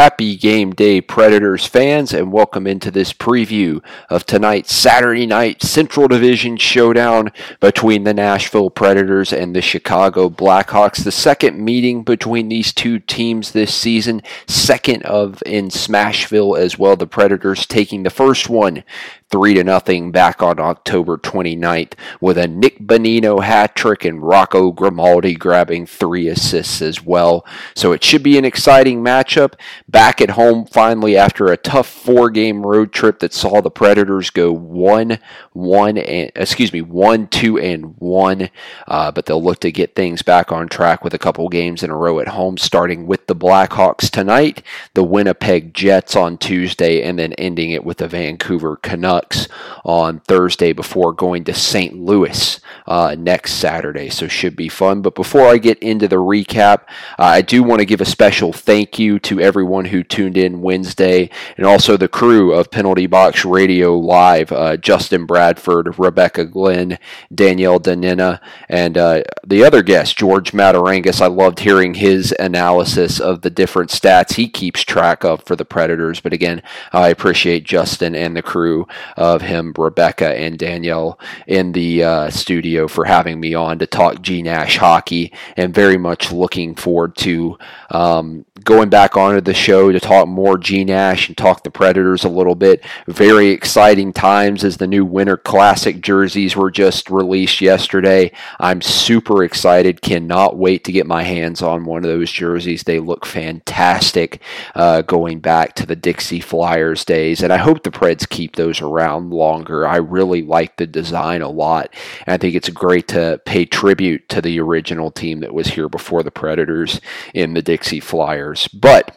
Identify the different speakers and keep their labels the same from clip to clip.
Speaker 1: Happy game day, Predators fans, and welcome into this preview of tonight's Saturday night Central Division showdown between the Nashville Predators and the Chicago Blackhawks. The second meeting between these two teams this season, second of in Smashville as well. The Predators taking the first one 3 to nothing back on October 29th with a Nick Bonino hat trick and Rocco Grimaldi grabbing three assists as well. So it should be an exciting matchup. Back at home finally after a tough four game road trip that saw the Predators go 1 1 and excuse me 1 2 and 1 uh, but they'll look to get things back on track with a couple games in a row at home starting with the Blackhawks tonight, the Winnipeg Jets on Tuesday and then ending it with the Vancouver Canucks Canucks on Thursday before going to St. Louis uh, next Saturday. So should be fun. But before I get into the recap, uh, I do want to give a special thank you to everyone who tuned in Wednesday and also the crew of Penalty Box Radio Live uh, Justin Bradford, Rebecca Glenn, Danielle Danina, and uh, the other guest, George Matarangas. I loved hearing his analysis of the different stats he keeps track of for the Predators. But again, I appreciate Justin and the crew of him, Rebecca, and Danielle in the uh, studio for having me on to talk G Nash hockey, and very much looking forward to um, going back onto the show to talk more G Nash and talk the Predators a little bit. Very exciting times as the new Winter Classic jerseys were just released yesterday. I'm super excited. Cannot wait to get my hands on one of those jerseys. They look fantastic uh, going back to the Dixie Flyers days, and I hope the Preds keep those around longer. I really like the design a lot, and I think it's great to pay tribute to the original team that was here before the Predators in the Dixie Flyers. But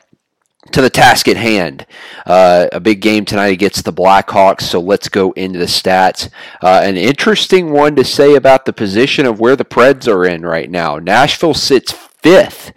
Speaker 1: to the task at hand. Uh, a big game tonight against the Blackhawks, so let's go into the stats. Uh, an interesting one to say about the position of where the Preds are in right now. Nashville sits fifth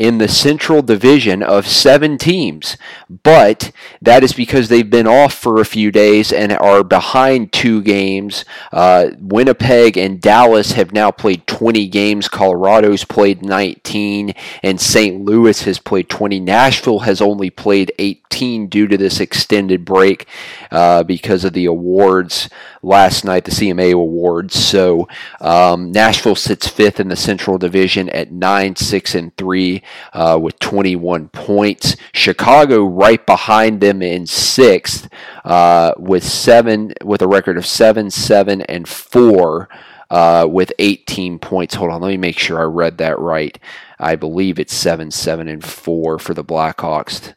Speaker 1: in the Central Division of seven teams, but that is because they've been off for a few days and are behind two games. Uh, Winnipeg and Dallas have now played 20 games. Colorado's played 19, and St. Louis has played 20. Nashville has only played 18 due to this extended break uh, because of the awards last night, the CMA awards. So um, Nashville sits fifth in the Central Division at 9, 6, and 3 uh, with 21 points. Chicago right behind them in sixth uh, with seven with a record of seven, seven, and four. Uh, with 18 points. Hold on, let me make sure I read that right. I believe it's 7 7 and 4 for the Blackhawks.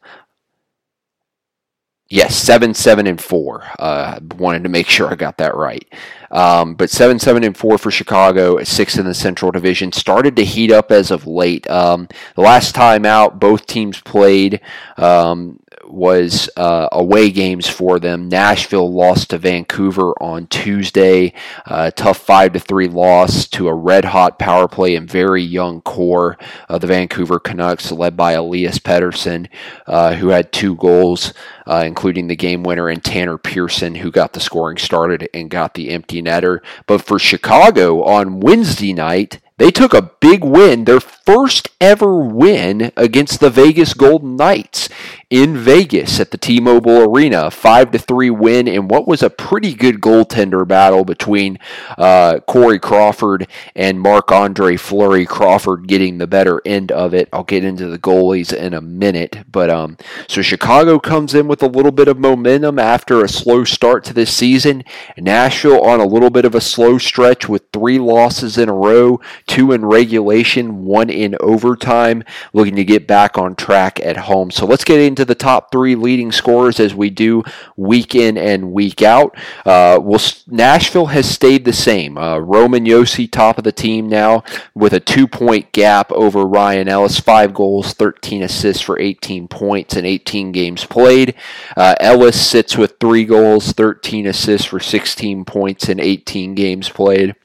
Speaker 1: Yes, seven, seven, and four. Uh, wanted to make sure I got that right. Um, but seven, seven, and four for Chicago. Six in the Central Division. Started to heat up as of late. Um, the last time out, both teams played. Um, was uh, away games for them. Nashville lost to Vancouver on Tuesday. Uh, tough five to three loss to a red hot power play and very young core of the Vancouver Canucks, led by Elias Pettersson, uh, who had two goals, uh, including the game winner, and Tanner Pearson, who got the scoring started and got the empty netter. But for Chicago on Wednesday night, they took a big win, their first ever win against the Vegas Golden Knights in Vegas at the T-Mobile Arena, five to three win in what was a pretty good goaltender battle between uh, Corey Crawford and Marc Andre Fleury. Crawford getting the better end of it. I'll get into the goalies in a minute, but um, so Chicago comes in with a little bit of momentum after a slow start to this season. Nashville on a little bit of a slow stretch with three losses in a row, two in regulation, one in overtime, looking to get back on track at home. So let's get into the top three leading scorers as we do week in and week out. Uh, well, Nashville has stayed the same. Uh, Roman Josi, top of the team now, with a two point gap over Ryan Ellis. Five goals, 13 assists for 18 points in 18 games played. Uh, Ellis sits with three goals, 13 assists for 16 points in 18 games played.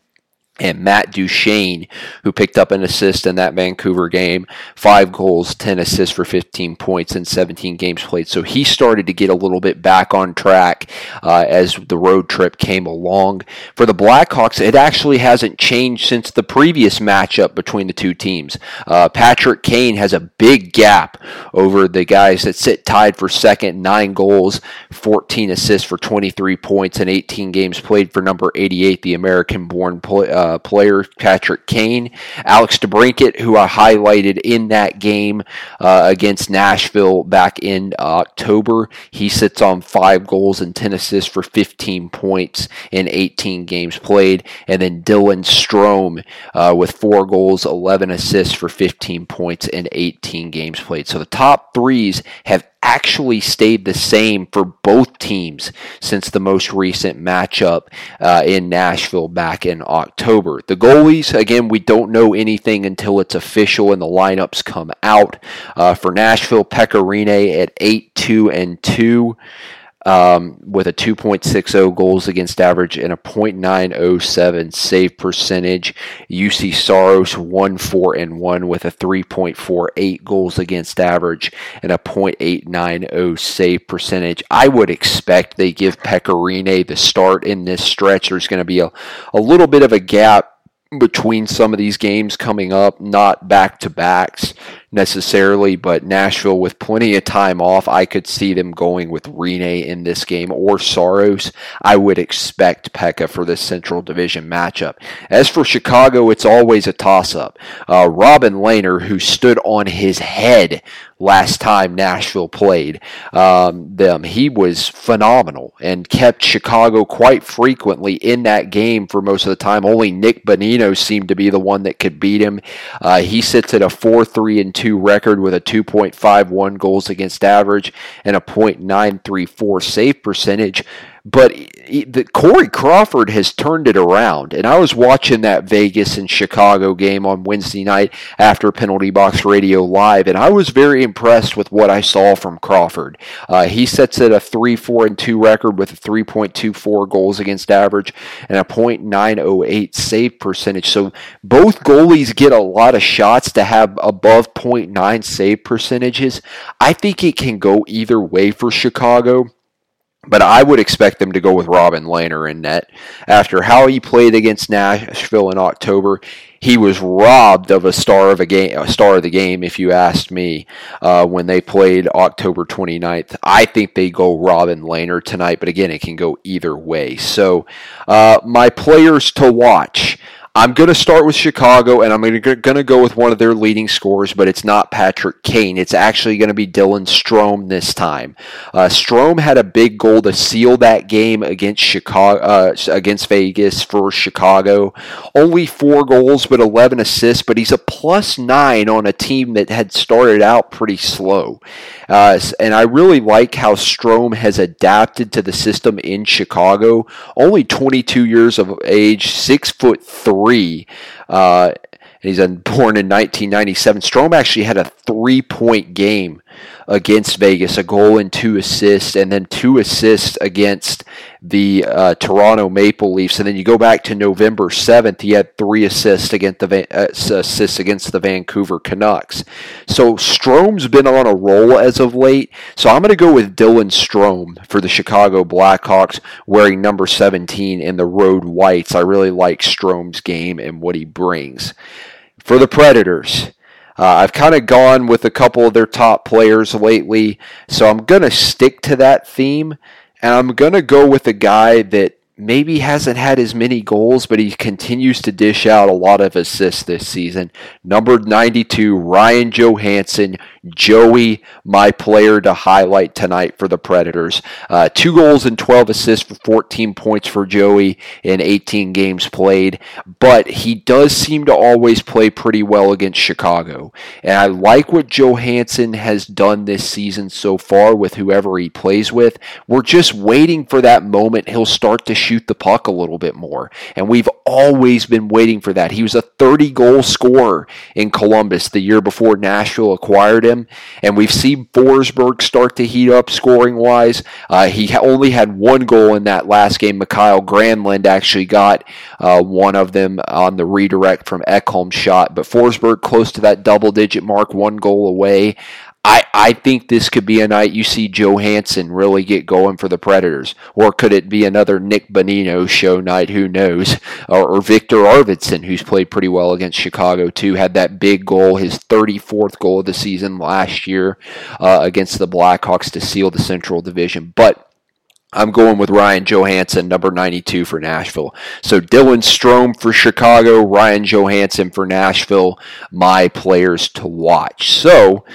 Speaker 1: And Matt Duchene, who picked up an assist in that Vancouver game, five goals, 10 assists for 15 points in 17 games played. So he started to get a little bit back on track uh, as the road trip came along. For the Blackhawks, it actually hasn't changed since the previous matchup between the two teams. Uh, Patrick Kane has a big gap over the guys that sit tied for second, nine goals, 14 assists for 23 points in 18 games played for number 88, the American born player. Uh, uh, player, Patrick Kane. Alex DeBrincat, who I highlighted in that game uh, against Nashville back in October, he sits on five goals and 10 assists for 15 points in 18 games played. And then Dylan Strome uh, with four goals, 11 assists for 15 points in 18 games played. So the top threes have actually stayed the same for both teams since the most recent matchup uh, in Nashville back in October. The goalies, again, we don't know anything until it's official and the lineups come out. Uh, for Nashville, Pekka Rinne at 8 2 and 2 um, with a 2.60 goals against average and a .907 save percentage. Juuse Saros 1 4 and 1 with a 3.48 goals against average and a .890 save percentage. I would expect they give Pekka Rinne the start in this stretch. There's going to be a, a little bit of a gap between some of these games coming up, not back to backs necessarily, but Nashville with plenty of time off, I could see them going with Rinne in this game or Saros. I would expect Pekka for this Central Division matchup. As for Chicago, it's always a toss up. Uh, Robin Lehner, who stood on his head last time Nashville played um, them, he was phenomenal and kept Chicago quite frequently in that game for most of the time. Only Nick Bonino seemed to be the one that could beat him. Uh, he sits at a 4 3 and 2 record with a 2.51 goals against average and a .934 save percentage. But the, Corey Crawford has turned it around. And I was watching that Vegas and Chicago game on Wednesday night after Penalty Box Radio Live, and I was very impressed with what I saw from Crawford. Uh, he sets at a 3 4 and 2 record with a 3.24 goals against average and a .908 save percentage. So both goalies get a lot of shots to have above .9 save percentages. I think it can go either way for Chicago. But I would expect them to go with Robin Lehner in net. After how he played against Nashville in October, he was robbed of a star of a game, a star of the game, if you asked me, uh, when they played October 29th. I think they go Robin Lehner tonight, but again, it can go either way. So, uh, my players to watch. I'm going to start with Chicago, and I'm going to go with one of their leading scorers, but it's not Patrick Kane. It's actually going to be Dylan Strome this time. Uh, Strome had a big goal to seal that game against Chicago, uh, against Vegas for Chicago. Only four goals, but 11 assists. But he's a plus nine on a team that had started out pretty slow. Uh, and I really like how Strome has adapted to the system in Chicago. Only 22 years of age, six foot three. Uh, and he's born in 1997. Strome actually had a three point game against Vegas, a goal and two assists, and then two assists against the uh, Toronto Maple Leafs. And then you go back to November 7th, he had three assists against the uh, assists against the Vancouver Canucks. So Strome's been on a roll as of late. So I'm going to go with Dylan Strome for the Chicago Blackhawks, wearing number 17 in the road whites. I really like Strome's game and what he brings. For the Predators, uh, I've kind of gone with a couple of their top players lately, so I'm going to stick to that theme, and I'm going to go with a guy that maybe hasn't had as many goals, but he continues to dish out a lot of assists this season. Number 92, Ryan Johansen. Joey, my player to highlight tonight for the Predators. Uh, two goals and 12 assists for 14 points for Joey in 18 games played, but he does seem to always play pretty well against Chicago. And I like what Johansen has done this season so far with whoever he plays with. We're just waiting for that moment he'll start to shoot the puck a little bit more. And we've always been waiting for that. He was a 30 goal scorer in Columbus the year before Nashville acquired him. And we've seen Forsberg start to heat up scoring wise. Uh, he only had one goal in that last game. Mikael Granlund actually got uh, one of them on the redirect from Ekholm's shot. But Forsberg close to that double digit mark, one goal away. I, I think this could be a night you see Johansen really get going for the Predators. Or could it be another Nick Bonino show night? Who knows? Or, or Viktor Arvidsson, who's played pretty well against Chicago, too, had that big goal, his 34th goal of the season last year uh, against the Blackhawks to seal the Central Division. But I'm going with Ryan Johansen, number 92 for Nashville. So Dylan Strome for Chicago, Ryan Johansen for Nashville, my players to watch. So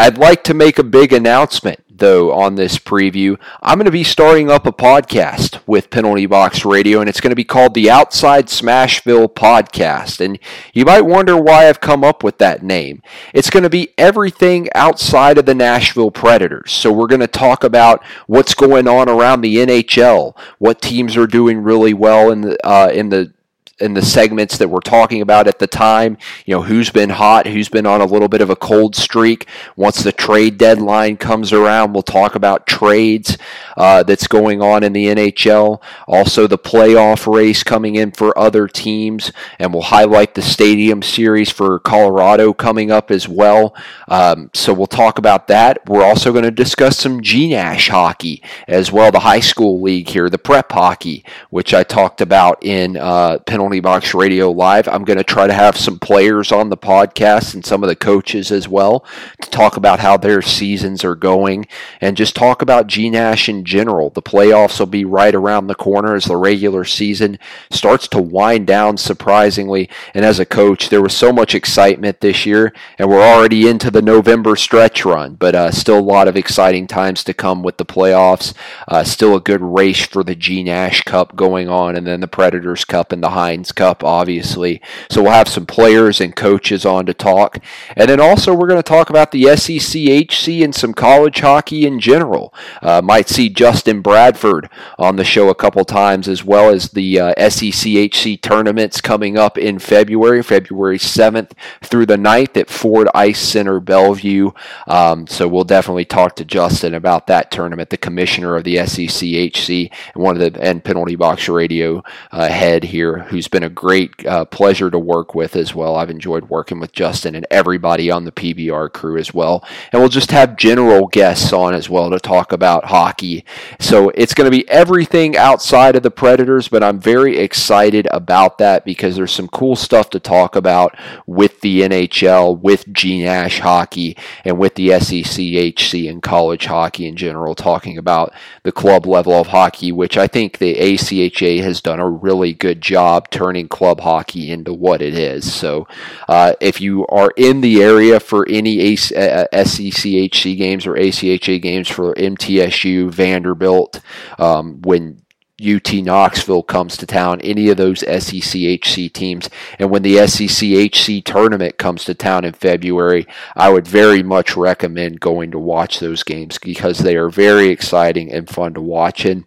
Speaker 1: I'd like to make a big announcement, though, on this preview. I'm going to be starting up a podcast with Penalty Box Radio, and it's going to be called the Outside Smashville Podcast. And you might wonder why I've come up with that name. It's going to be everything outside of the Nashville Predators. So we're going to talk about what's going on around the NHL, what teams are doing really well in the uh, in the in the segments that we're talking about at the time. You know, who's been hot, who's been on a little bit of a cold streak. Once the trade deadline comes around, we'll talk about trades uh, that's going on in the NHL. Also, the playoff race coming in for other teams, and we'll highlight the Stadium Series for Colorado coming up as well. Um, so we'll talk about that. We're also going to discuss some GNASH hockey as well, the high school league here, the prep hockey, which I talked about in uh, Penalty Box Radio Live. I'm going to try to have some players on the podcast and some of the coaches as well to talk about how their seasons are going and just talk about G Nash in general. The playoffs will be right around the corner as the regular season starts to wind down surprisingly. And as a coach, there was so much excitement this year, and we're already into the November stretch run, but uh, still a lot of exciting times to come with the playoffs. Uh, still a good race for the G Nash Cup going on, and then the Predators Cup and the Heinz Heinz Cup, obviously. So we'll have some players and coaches on to talk. And then also, we're going to talk about the SECHC and some college hockey in general. Uh, might see Justin Bradford on the show a couple times, as well as the uh, SECHC tournaments coming up in February, February 7th through the 9th at Ford Ice Center, Bellevue. Um, so we'll definitely talk to Justin about that tournament, the commissioner of the SECHC and one of the and penalty box radio uh, head here, who's been a great uh, pleasure to work with as well. I've enjoyed working with Justin and everybody on the PBR crew as well. And we'll just have general guests on as well to talk about hockey. So it's going to be everything outside of the Predators, but I'm very excited about that because there's some cool stuff to talk about with the NHL, with GNASH hockey, and with the SECHC and college hockey in general, talking about the club level of hockey, which I think the ACHA has done a really good job turning club hockey into what it is. So, uh, if you are in the area for any AC, uh, SECHC games or ACHA games for MTSU, Vanderbilt, um, when UT Knoxville comes to town, any of those SECHC teams. And when the SECHC tournament comes to town in February, I would very much recommend going to watch those games because they are very exciting and fun to watch. And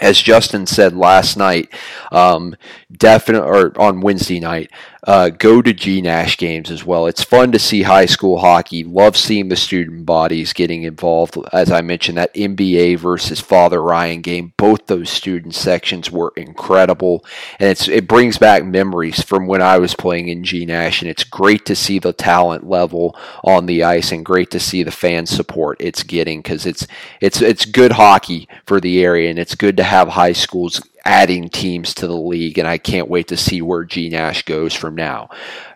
Speaker 1: as Justin said last night, um, definitely or on Wednesday night, uh, go to G Nash games as well. It's fun to see high school hockey. Love seeing the student bodies getting involved. As I mentioned, that MBA versus Father Ryan game, both those student sections were incredible, and it's it brings back memories from when I was playing in G Nash, and it's great to see the talent level on the ice, and great to see the fan support it's getting because it's it's it's good hockey for the area, and it's good to have high schools adding teams to the league, and I can't wait to see where G Nash goes from now.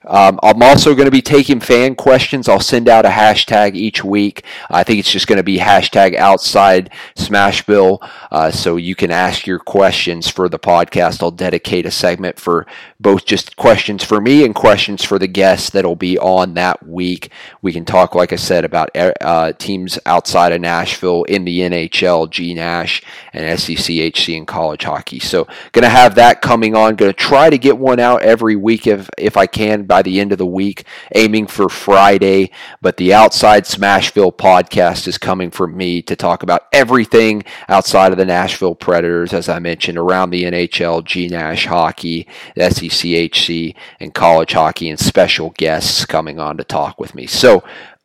Speaker 1: Um, I'm also going to be taking fan questions. I'll send out a hashtag each week. I think it's just going to be hashtag outside Smashville. Uh, so you can ask your questions for the podcast. I'll dedicate a segment for both just questions for me and questions for the guests that'll be on that week. We can talk, like I said, about uh, teams outside of Nashville in the NHL, G Nash, and SECHC in college hockey. So going to have that coming on. Going to try to get one out every week if if I can by the end of the week, aiming for Friday. But the Outside Smashville podcast is coming from me to talk about everything outside of the Nashville Predators, as I mentioned, around the NHL, G Nash hockey, SECHC, and college hockey, and special guests coming on to talk with me. So,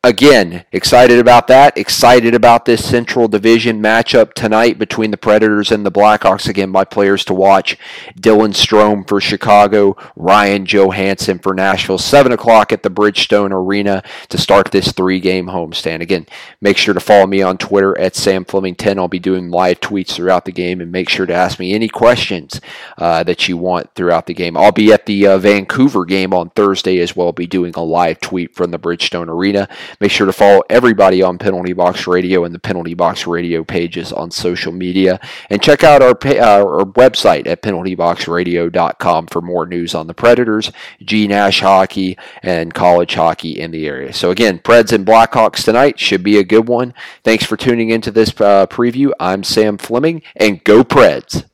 Speaker 1: again, excited about that. Excited about this Central Division matchup tonight between the Predators and the Blackhawks. Again, my players to watch Dylan Strome for Chicago, Ryan Johansen for Nashville. 7 o'clock at the Bridgestone Arena to start this three game homestand. Again, make sure to follow me on Twitter at Sam Fleming10. I'll be doing live tweets throughout the game and make sure to ask me any questions uh, that you want throughout the game. I'll be at the uh, Vancouver game on Thursday as well. I'll be doing a live tweet from the Bridgestone Arena. Make sure to follow everybody on Penalty Box Radio and the Penalty Box Radio pages on social media. And check out our, uh, our website at penaltyboxradio.com for more news on the Predators, G Nash hockey, and college hockey in the area. So, again, Preds and Blackhawks tonight should be a good one. Thanks for tuning into this uh, preview. I'm Sam Fleming, and go Preds.